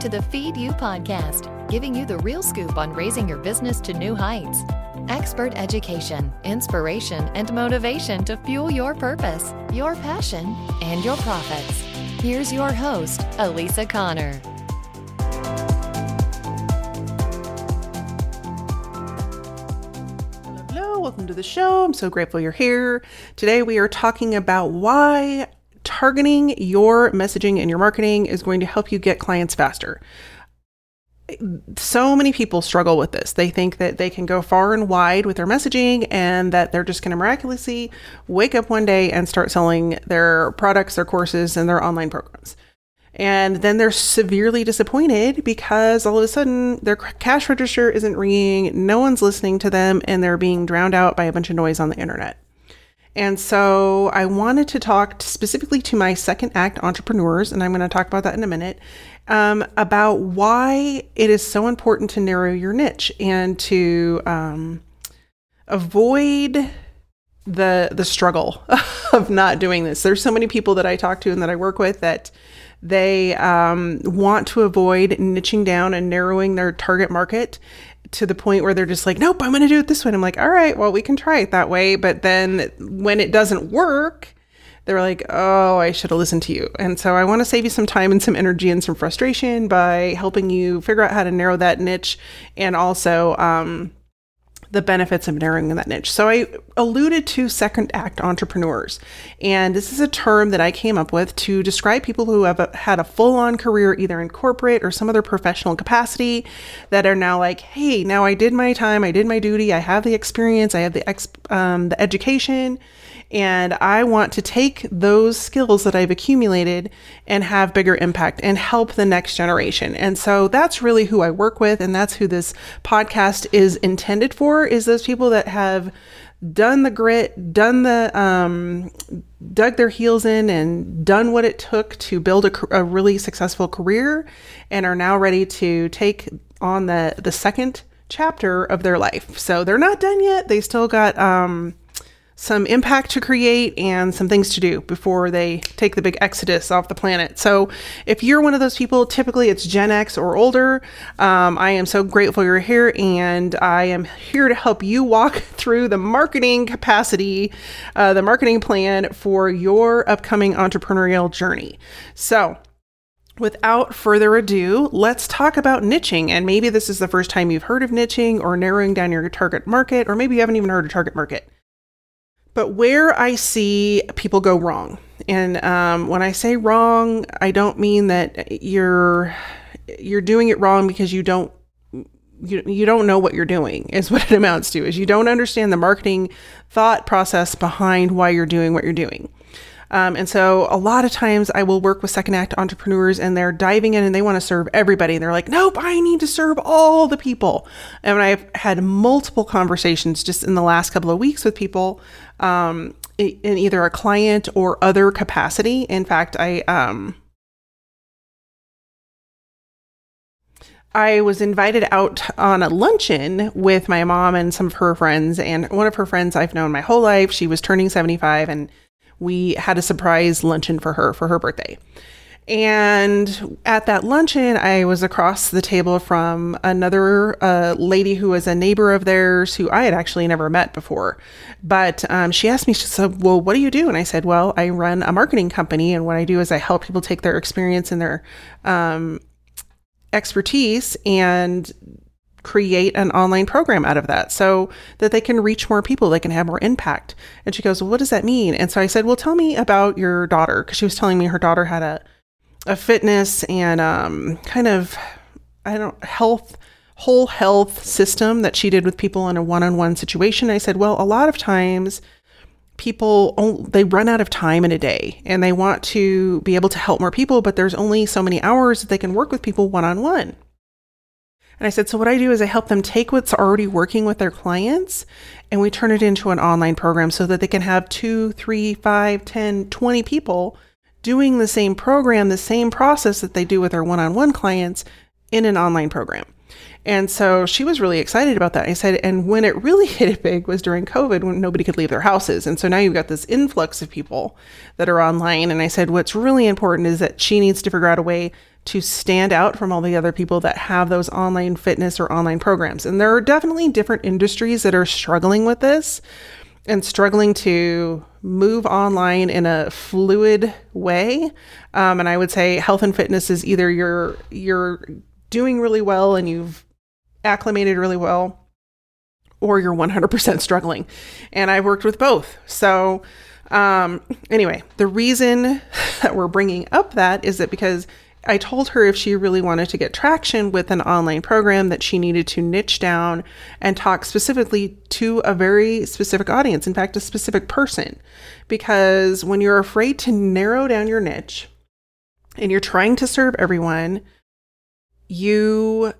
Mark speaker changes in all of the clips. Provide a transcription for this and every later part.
Speaker 1: to the Feed You podcast, giving you the real scoop on raising your business to new heights. Expert education, inspiration, and motivation to fuel your purpose, your passion, and your profits. Here's your host, Elisa Connor.
Speaker 2: Hello, welcome to the show. I'm so grateful you're here. Today we are talking about why targeting your messaging and your marketing is going to help you get clients faster. So many people struggle with this. They think that they can go far and wide with their messaging and that they're just going to miraculously wake up one day and start selling their products, their courses, and their online programs. And then they're severely disappointed because all of a sudden their cash register isn't ringing, no one's listening to them, and they're being drowned out by a bunch of noise on the internet. And so I wanted to talk specifically to my second act entrepreneurs, and I'm going to talk about that in a minute, um, about why it is so important to narrow your niche and to um, avoid the the struggle of not doing this. There's so many people that I talk to and that I work with that they um, want to avoid niching down and narrowing their target market to the point where they're just like, nope, I'm going to do it this way. And I'm like, all right, well, we can try it that way. But then when it doesn't work, they're like, oh, I should have listened to you. And so I want to save you some time and some energy and some frustration by helping you figure out how to narrow that niche and also, um, the benefits of narrowing that niche. So I alluded to second act entrepreneurs, and this is a term that I came up with to describe people who have a, had a full on career either in corporate or some other professional capacity that are now like, hey, now I did my time, I did my duty, I have the experience, I have the ex- um, the education and I want to take those skills that I've accumulated and have bigger impact and help the next generation. And so that's really who I work with. And that's who this podcast is intended for is those people that have done the grit, done the, um, dug their heels in and done what it took to build a, a really successful career and are now ready to take on the, the second chapter of their life. So they're not done yet. They still got, um, some impact to create and some things to do before they take the big exodus off the planet. So, if you're one of those people, typically it's Gen X or older. Um, I am so grateful you're here, and I am here to help you walk through the marketing capacity, uh, the marketing plan for your upcoming entrepreneurial journey. So, Without further ado, let's talk about niching. And maybe this is the first time you've heard of niching or narrowing down your target market, or maybe you haven't even heard of target market. But where I see people go wrong, and um, when I say wrong, I don't mean that you're you're doing it wrong because you don't you, you don't know what you're doing is what it amounts to is you don't understand the marketing thought process behind why you're doing what you're doing um, and so a lot of times I will work with second act entrepreneurs and they're diving in and they want to serve everybody. And they're like, nope, I need to serve all the people. And I've had multiple conversations just in the last couple of weeks with people um, in either a client or other capacity. In fact, I, um, I was invited out on a luncheon with my mom and some of her friends. And one of her friends I've known my whole life, she was turning 75 and we had a surprise luncheon for her for her birthday. And at that luncheon, I was across the table from another uh, lady who was a neighbor of theirs who I had actually never met before. But um, she asked me, she said, Well, what do you do? And I said, Well, I run a marketing company. And what I do is I help people take their experience and their um, expertise and create an online program out of that so that they can reach more people, they can have more impact. And she goes, well, What does that mean? And so I said, Well, tell me about your daughter. Because she was telling me her daughter had a, a fitness and um, kind of, I don't, health, whole health system that she did with people in a one on one situation. I said, Well, a lot of times, people they run out of time in a day and they want to be able to help more people but there's only so many hours that they can work with people one on one and I said, so what I do is I help them take what's already working with their clients and we turn it into an online program so that they can have two, three, five, ten, twenty people doing the same program, the same process that they do with their one on one clients in an online program. And so she was really excited about that. I said, and when it really hit it big was during COVID when nobody could leave their houses. And so now you've got this influx of people that are online. And I said, what's really important is that she needs to figure out a way to stand out from all the other people that have those online fitness or online programs. And there are definitely different industries that are struggling with this and struggling to move online in a fluid way. Um, and I would say health and fitness is either you're you're doing really well and you've acclimated really well, or you're 100% struggling. And I've worked with both. So um, anyway, the reason that we're bringing up that is that because I told her if she really wanted to get traction with an online program that she needed to niche down and talk specifically to a very specific audience, in fact, a specific person. Because when you're afraid to narrow down your niche and you're trying to serve everyone, you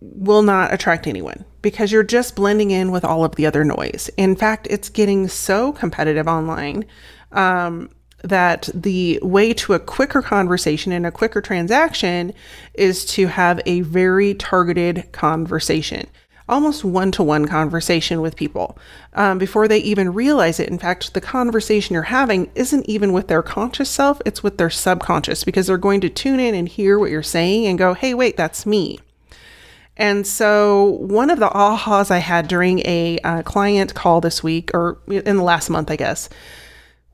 Speaker 2: will not attract anyone because you're just blending in with all of the other noise. In fact, it's getting so competitive online um, that the way to a quicker conversation and a quicker transaction is to have a very targeted conversation, almost one to one conversation with people um, before they even realize it. In fact, the conversation you're having isn't even with their conscious self, it's with their subconscious because they're going to tune in and hear what you're saying and go, hey, wait, that's me. And so, one of the ahas I had during a uh, client call this week, or in the last month, I guess,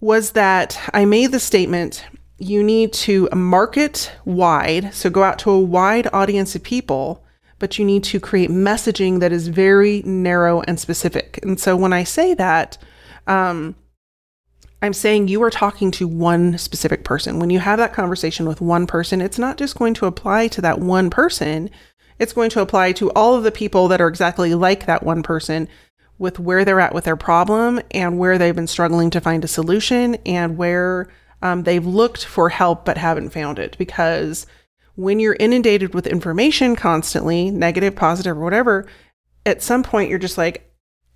Speaker 2: was that I made the statement you need to market wide, so go out to a wide audience of people, but you need to create messaging that is very narrow and specific. And so when I say that, um, I'm saying you are talking to one specific person. When you have that conversation with one person, it's not just going to apply to that one person, it's going to apply to all of the people that are exactly like that one person with where they're at with their problem and where they've been struggling to find a solution and where um, they've looked for help but haven't found it. Because when you're inundated with information constantly, negative, positive, or whatever, at some point you're just like,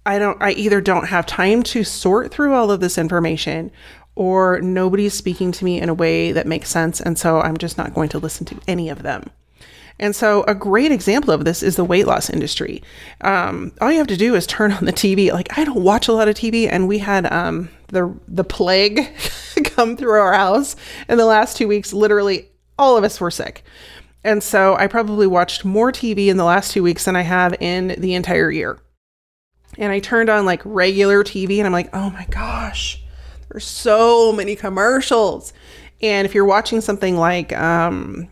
Speaker 2: I don't, I either don't have time to sort through all of this information or nobody's speaking to me in a way that makes sense. And so I'm just not going to listen to any of them. And so, a great example of this is the weight loss industry. Um, all you have to do is turn on the TV. Like, I don't watch a lot of TV, and we had um, the the plague come through our house in the last two weeks. Literally, all of us were sick. And so, I probably watched more TV in the last two weeks than I have in the entire year. And I turned on like regular TV, and I'm like, oh my gosh, there's so many commercials. And if you're watching something like, um,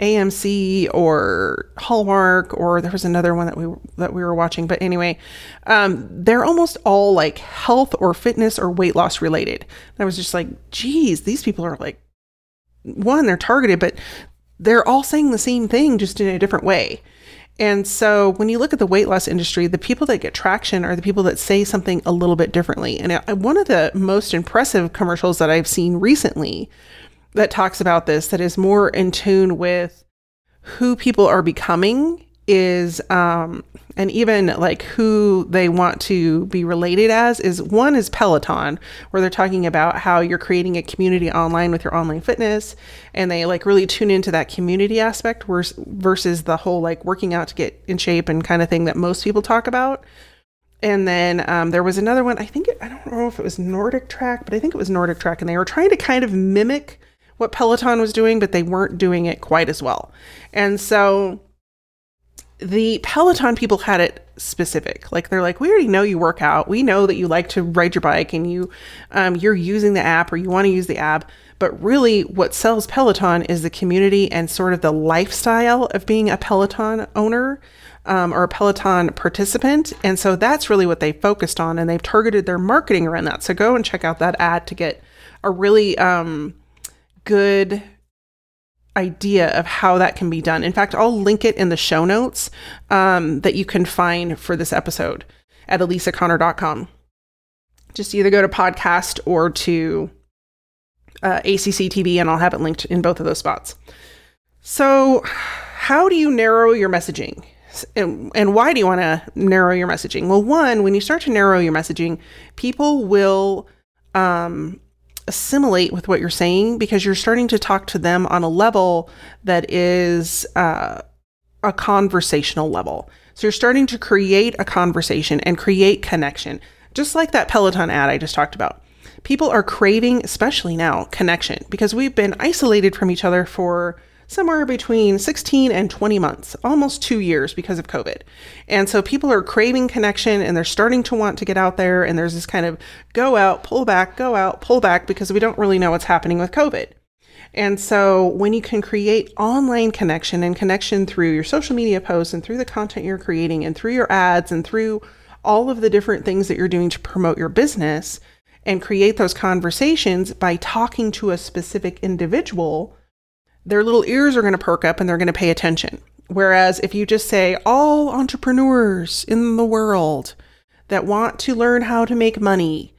Speaker 2: AMC or Hallmark or there was another one that we that we were watching. But anyway um, they're almost all like health or fitness or weight loss related. And I was just like geez these people are like one they're targeted but they're all saying the same thing just in a different way. And so when you look at the weight loss industry the people that get traction are the people that say something a little bit differently. And one of the most impressive commercials that I've seen recently that talks about this that is more in tune with who people are becoming is um and even like who they want to be related as is one is Peloton where they're talking about how you're creating a community online with your online fitness and they like really tune into that community aspect versus the whole like working out to get in shape and kind of thing that most people talk about. And then um, there was another one i think it, i don't know if it was NordicTrack but i think it was NordicTrack and they were trying to kind of mimic what Peloton was doing, but they weren't doing it quite as well. And so the Peloton people had it specific. Like they're like, we already know you work out. We know that you like to ride your bike and you um, you're using the app or you want to use the app. But really, what sells Peloton is the community and sort of the lifestyle of being a Peloton owner um, or a Peloton participant. And so that's really what they focused on, and they've targeted their marketing around that. So go and check out that ad to get a really um, good idea of how that can be done. In fact, I'll link it in the show notes um, that you can find for this episode at elisaconnor.com. Just either go to podcast or to uh, ACC TV, and I'll have it linked in both of those spots. So, how do you narrow your messaging? And, and why do you want to narrow your messaging? Well, one, when you start to narrow your messaging, people will um, assimilate with what you're saying because you're starting to talk to them on a level that is uh, a conversational level. So you're starting to create a conversation and create connection, just like that Peloton ad I just talked about. People are craving, especially now, connection because we've been isolated from each other for somewhere between 16 and 20 months, almost two years because of COVID. And so people are craving connection and they're starting to want to get out there. And there's this kind of go out, pull back, go out, pull back because we don't really know what's happening with COVID. And so when you can create online connection and connection through your social media posts and through the content you're creating and through your ads and through all of the different things that you're doing to promote your business and create those conversations by talking to a specific individual, their little ears are going to perk up and they're going to pay attention. Whereas if you just say, all entrepreneurs in the world that want to learn how to make money,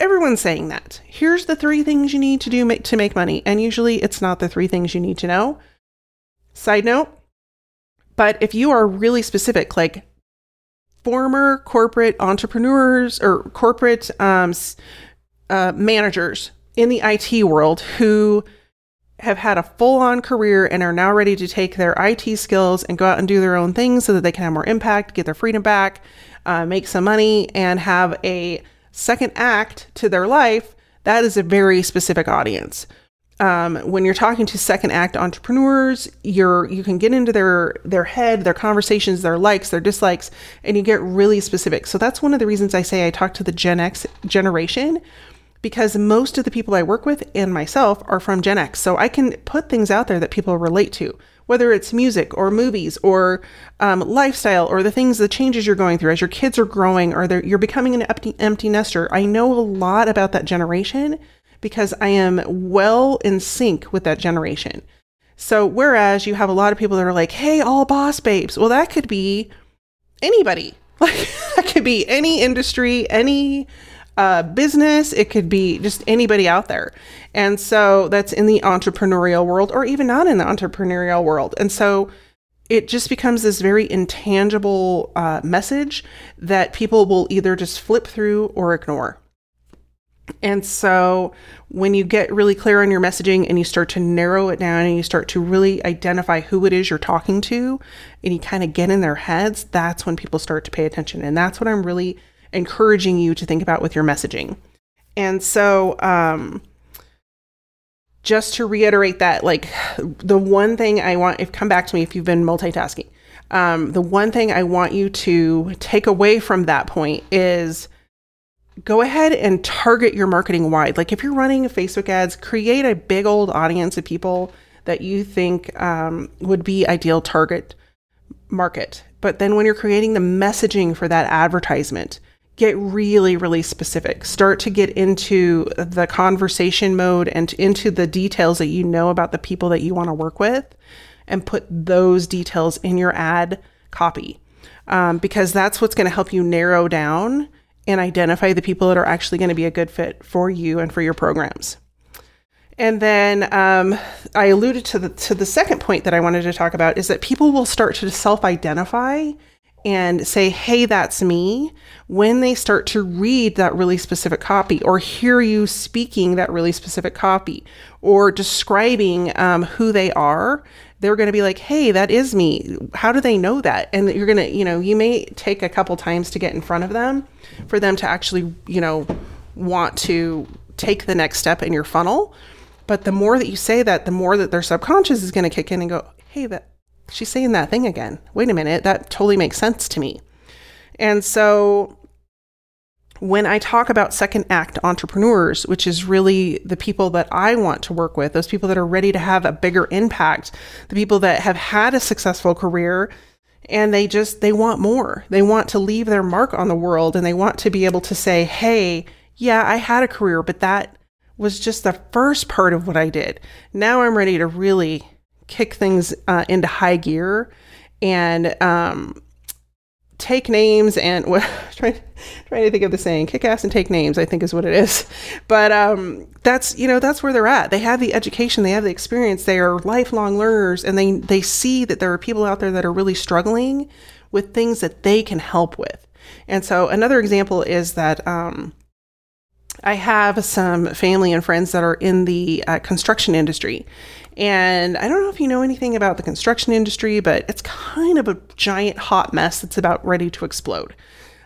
Speaker 2: everyone's saying that. Here's the three things you need to do to make money. And usually it's not the three things you need to know. Side note, but if you are really specific, like former corporate entrepreneurs or corporate um, uh, managers in the IT world who have had a full on career and are now ready to take their IT skills and go out and do their own things so that they can have more impact, get their freedom back, uh, make some money, and have a second act to their life, that is a very specific audience. Um, when you're talking to second act entrepreneurs, you're you can get into their their head, their conversations, their likes, their dislikes, and you get really specific. So that's one of the reasons I say I talk to the Gen X generation because most of the people I work with and myself are from Gen X. So I can put things out there that people relate to, whether it's music or movies or um, lifestyle or the things, the changes you're going through as your kids are growing or you're becoming an empty, empty nester. I know a lot about that generation because I am well in sync with that generation. So, whereas you have a lot of people that are like, hey, all boss babes, well, that could be anybody. Like, that could be any industry, any business, it could be just anybody out there. And so that's in the entrepreneurial world or even not in the entrepreneurial world. And so it just becomes this very intangible uh, message that people will either just flip through or ignore. And so when you get really clear on your messaging and you start to narrow it down and you start to really identify who it is you're talking to and you kind of get in their heads, that's when people start to pay attention. And that's what I'm really encouraging you to think about with your messaging. And so, um, just to reiterate that, like the one thing I want, if come back to me if you've been multitasking, um, the one thing I want you to take away from that point is go ahead and target your marketing wide. Like if you're running Facebook ads, create a big old audience of people that you think um, would be ideal target market. But then when you're creating the messaging for that advertisement, get really, really specific. Start to get into the conversation mode and into the details that you know about the people that you want to work with and put those details in your ad copy. Um, because that's what's going to help you narrow down and identify the people that are actually going to be a good fit for you and for your programs. And then um, I alluded to the to the second point that I wanted to talk about is that people will start to self-identify and say, hey, that's me, when they start to read that really specific copy or hear you speaking that really specific copy or describing um, who they are, they're going to be like, hey, that is me. How do they know that? And you're going to, you know, you may take a couple times to get in front of them for them to actually, you know, want to take the next step in your funnel. But the more that you say that, the more that their subconscious is going to kick in and go, hey, that she's saying that thing again. Wait a minute, that totally makes sense to me. And so when I talk about second act entrepreneurs, which is really the people that I want to work with, those people that are ready to have a bigger impact, the people that have had a successful career and they just they want more. They want to leave their mark on the world and they want to be able to say, "Hey, yeah, I had a career, but that was just the first part of what I did. Now I'm ready to really kick things uh, into high gear and um, take names and well, trying trying to think of the saying kick ass and take names i think is what it is. But um, that's you know that's where they're at. They have the education they have the experience they are lifelong learners and they they see that there are people out there that are really struggling with things that they can help with. And so another example is that um, I have some family and friends that are in the uh, construction industry. And I don't know if you know anything about the construction industry, but it's kind of a giant hot mess that's about ready to explode.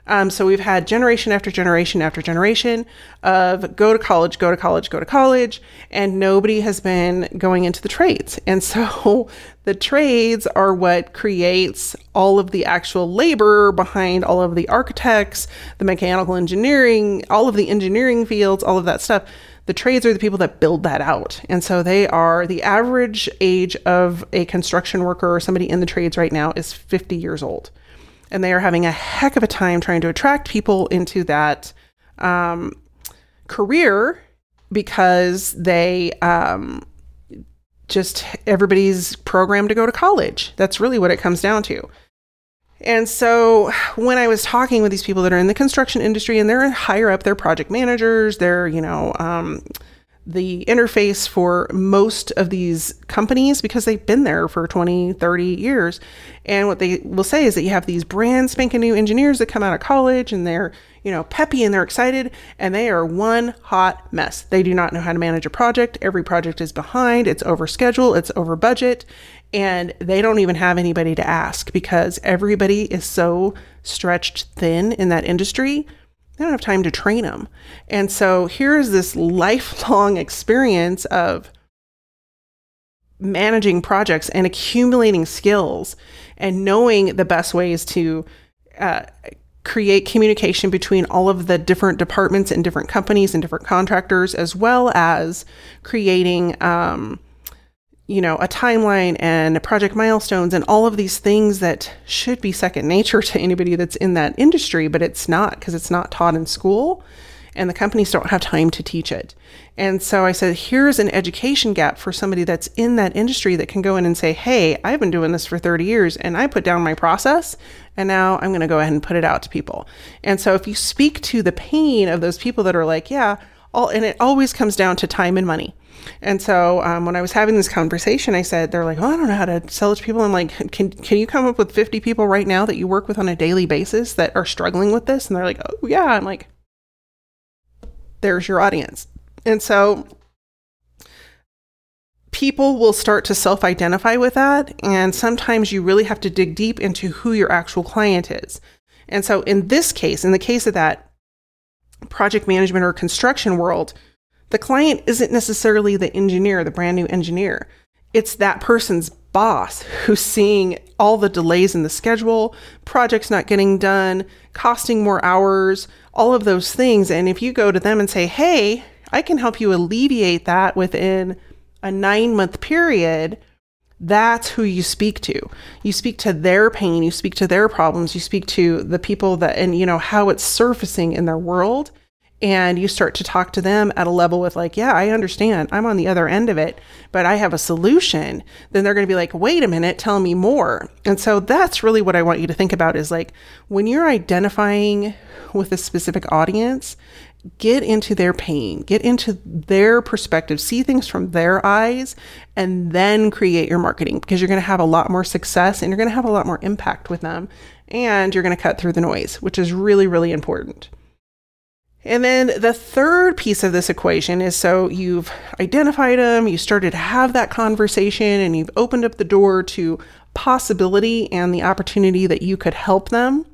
Speaker 2: Um, so we've had generation after generation after generation of go to college, go to college, go to college, and nobody has been going into the trades. And so the trades are what creates all of the actual labor behind all of the architects, the mechanical engineering, all of the engineering fields, all of that stuff. The trades are the people that build that out. And so they are the average age of a construction worker or somebody in the trades right now is 50 years old and they are having a heck of a time trying to attract people into that um, career because they um, just everybody's programmed to go to college. That's really what it comes down to. And so when I was talking with these people that are in the construction industry and they're higher up, they're project managers, they're, you know, um, the interface for most of these companies because they've been there for 20, 30 years. And what they will say is that you have these brand spanking new engineers that come out of college and they're, you know, peppy and they're excited and they are one hot mess. They do not know how to manage a project. Every project is behind, it's over schedule, it's over budget, and they don't even have anybody to ask because everybody is so stretched thin in that industry they don't have time to train them. And so here's this lifelong experience of managing projects and accumulating skills and knowing the best ways to uh, create communication between all of the different departments and different companies and different contractors, as well as creating um, you know, a timeline and project milestones and all of these things that should be second nature to anybody that's in that industry, but it's not because it's not taught in school and the companies don't have time to teach it. And so I said, here's an education gap for somebody that's in that industry that can go in and say, hey, I've been doing this for 30 years and I put down my process and now I'm going to go ahead and put it out to people. And so if you speak to the pain of those people that are like, yeah, all, and it always comes down to time and money. And so um, when I was having this conversation, I said, they're like, oh, I don't know how to sell it to people. I'm like, can, can you come up with 50 people right now that you work with on a daily basis that are struggling with this? And they're like, oh, yeah. I'm like, there's your audience. And so people will start to self identify with that. And sometimes you really have to dig deep into who your actual client is. And so in this case, in the case of that project management or construction world, the client isn't necessarily the engineer, the brand new engineer. It's that person's boss who's seeing all the delays in the schedule, projects not getting done, costing more hours, all of those things. And if you go to them and say, hey, I can help you alleviate that within a nine month period, that's who you speak to. You speak to their pain, you speak to their problems, you speak to the people that, and you know, how it's surfacing in their world and you start to talk to them at a level with like yeah i understand. I'm on the other end of it but i have a solution then they're going to be like wait a minute. Tell me more. And so that's really what i want you to think about is like when you're identifying with a specific audience get into their pain get into their perspective see things from their eyes and then create your marketing because you're going to have a lot more success and you're going to have a lot more impact with them and you're going to cut through the noise which is really really important and then the third piece of this equation is so you've identified them, you started to have that conversation, and you've opened up the door to possibility and the opportunity that you could help them.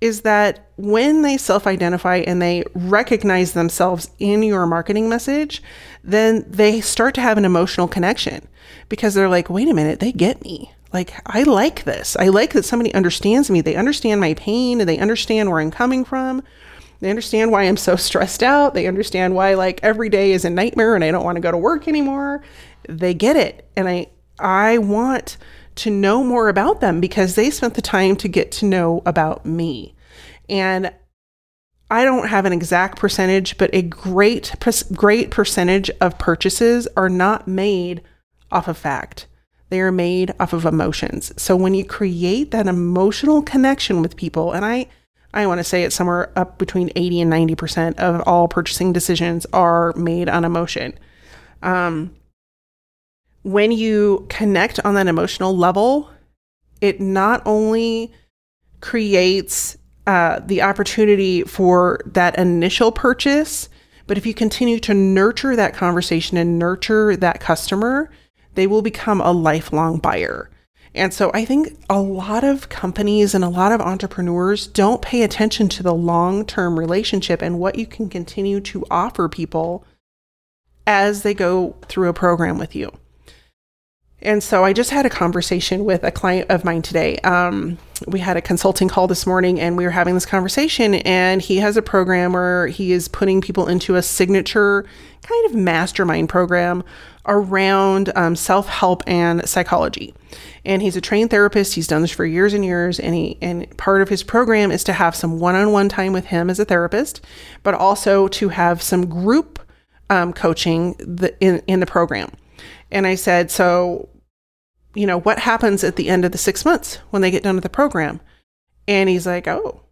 Speaker 2: Is that when they self identify and they recognize themselves in your marketing message, then they start to have an emotional connection because they're like, wait a minute, they get me. Like, I like this. I like that somebody understands me. They understand my pain and they understand where I'm coming from they understand why I'm so stressed out. They understand why like every day is a nightmare and I don't want to go to work anymore. They get it. And I I want to know more about them because they spent the time to get to know about me. And I don't have an exact percentage, but a great great percentage of purchases are not made off of fact. They are made off of emotions. So when you create that emotional connection with people, and I I want to say it's somewhere up between 80 and 90% of all purchasing decisions are made on emotion. Um, when you connect on that emotional level, it not only creates uh, the opportunity for that initial purchase, but if you continue to nurture that conversation and nurture that customer, they will become a lifelong buyer. And so I think a lot of companies and a lot of entrepreneurs don't pay attention to the long term relationship and what you can continue to offer people as they go through a program with you. And so I just had a conversation with a client of mine today. Um, we had a consulting call this morning and we were having this conversation. And he has a program where he is putting people into a signature kind of mastermind program around um, self help and psychology. And he's a trained therapist. He's done this for years and years. And he and part of his program is to have some one on one time with him as a therapist, but also to have some group um, coaching the, in in the program. And I said, so, you know, what happens at the end of the six months when they get done with the program? And he's like, oh,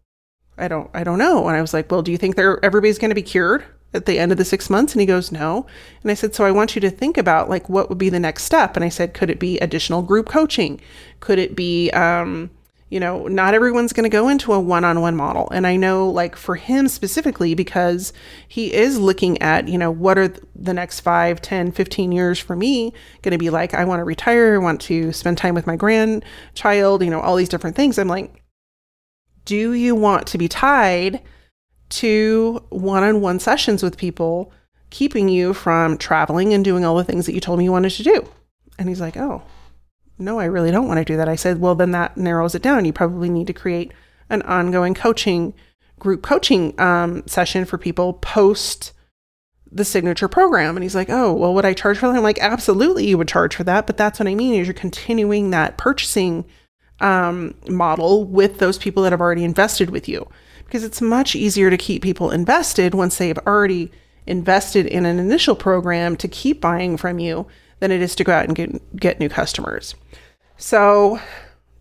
Speaker 2: I don't, I don't know. And I was like, well, do you think they're everybody's going to be cured at the end of the six months? And he goes, no. And I said, so I want you to think about like what would be the next step. And I said, could it be additional group coaching? Could it be, um, you know, not everyone's going to go into a one on one model. And I know, like, for him specifically, because he is looking at, you know, what are the next 5, 10, 15 years for me going to be like? I want to retire, I want to spend time with my grandchild, you know, all these different things. I'm like, do you want to be tied to one on one sessions with people, keeping you from traveling and doing all the things that you told me you wanted to do? And he's like, oh, no, I really don't want to do that. I said, well, then that narrows it down. You probably need to create an ongoing coaching group coaching um, session for people post the signature program. And he's like, oh, well, would I charge for that? I'm like, absolutely, you would charge for that. But that's what I mean is you're continuing that purchasing um, model with those people that have already invested with you because it's much easier to keep people invested once they've already invested in an initial program to keep buying from you than it is to go out and get, get new customers. So,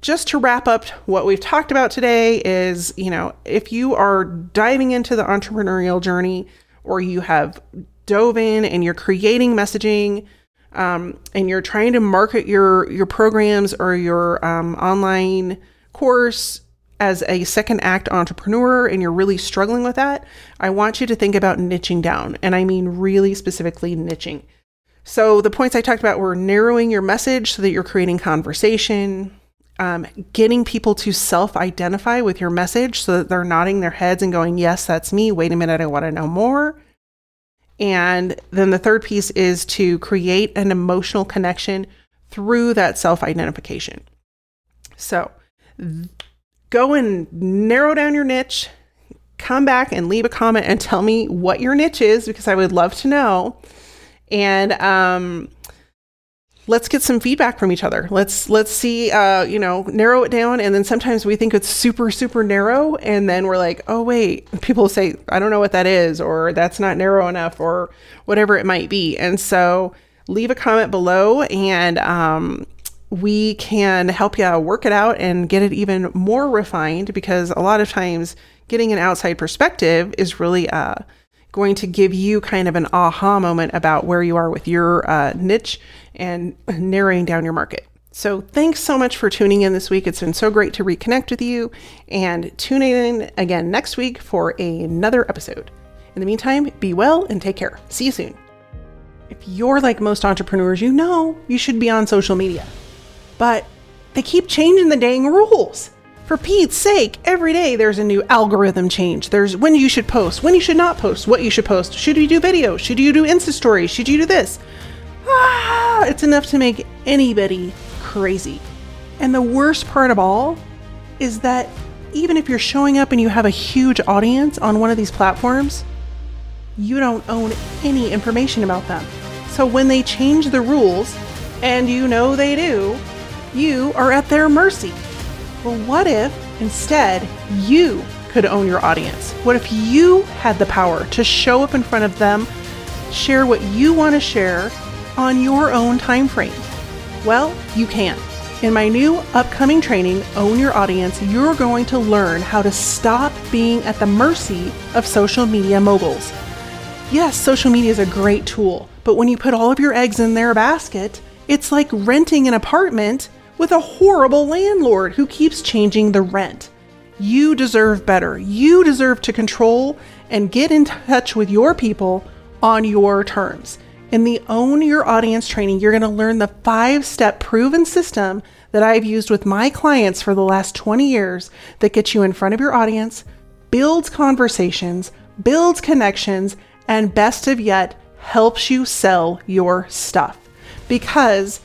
Speaker 2: just to wrap up what we've talked about today is, you know, if you are diving into the entrepreneurial journey or you have dove in and you're creating messaging um, and you're trying to market your your programs or your um, online course as a second act entrepreneur and you're really struggling with that, I want you to think about niching down. And I mean really specifically niching. So the points I talked about were narrowing your message so that you're creating conversation, um, getting people to self identify with your message so that they're nodding their heads and going, Yes, that's me. Wait a minute, I want to know more. And then the third piece is to create an emotional connection through that self identification. So go and narrow down your niche, come back and leave a comment and tell me what your niche is because I would love to know and um, let's get some feedback from each other. Let's let's see, uh, you know, narrow it down. And then sometimes we think it's super super narrow, and then we're like, oh wait, people say I don't know what that is, or that's not narrow enough, or whatever it might be. And so leave a comment below, and um, we can help you work it out and get it even more refined because a lot of times getting an outside perspective is really uh going to give you kind of an aha moment about where you are with your uh, niche and narrowing down your market. So, thanks so much for tuning in this week. It's been so great to reconnect with you and tune in again next week for another episode. In the meantime, be well and take care. See you soon. If you're like most entrepreneurs, you know you should be on social media, but they keep changing the dang rules. For Pete's sake, every day there's a new algorithm change. There's when you should post, when you should not post, what you should post. Should you do video? Should you do Insta stories? Should you do this? Ah, it's enough to make anybody crazy. And the worst part of all is that even if you're showing up and you have a huge audience on one of these platforms, you don't own any information about them. So when they change the rules, and you know they do, you are at their mercy. Well, what if instead you could own your audience? What if you had the power to show up in front of them, share what you want to share on your own time frame? Well, you can. In my new upcoming training, Own Your Audience, you're going to learn how to stop being at the mercy of social media moguls. Yes, social media is a great tool, but when you put all of your eggs in their basket, it's like renting an apartment with a horrible landlord who keeps changing the rent. You deserve better. You deserve to control and get in touch with your people on your terms. In the Own Your Audience training, you're going to learn the five step proven system that I've used with my clients for the last 20 years that gets you in front of your audience, builds conversations, builds connections, and best of yet, helps you sell your stuff. Because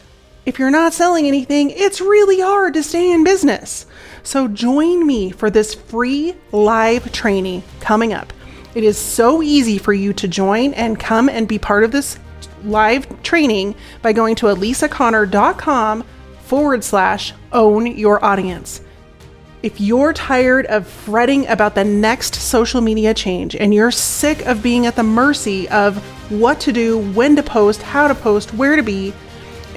Speaker 2: if you're not selling anything, it's really hard to stay in business. So join me for this free live training coming up. It is so easy for you to join and come and be part of this live training by going to elisaconnor.com forward slash own your audience. If you're tired of fretting about the next social media change and you're sick of being at the mercy of what to do, when to post, how to post, where to be,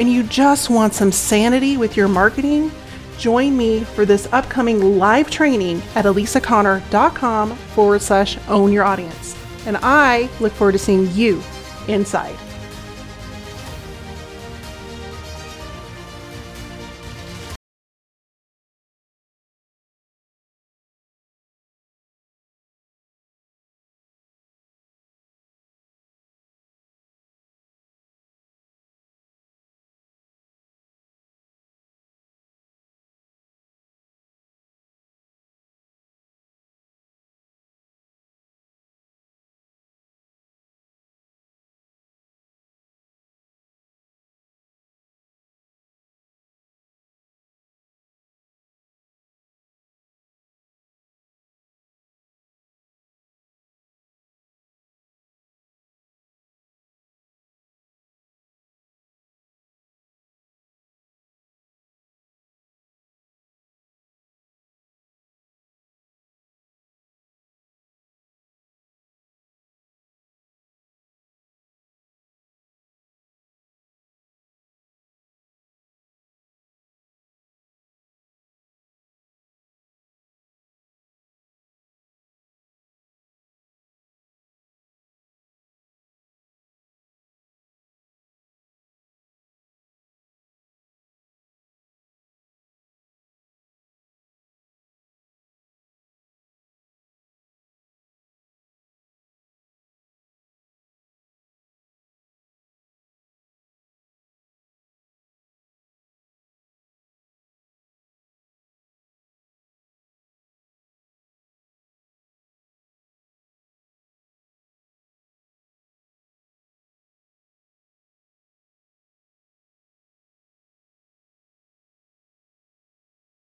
Speaker 2: and you just want some sanity with your marketing, join me for this upcoming live training at elisaconnor.com forward slash own your audience. And I look forward to seeing you inside.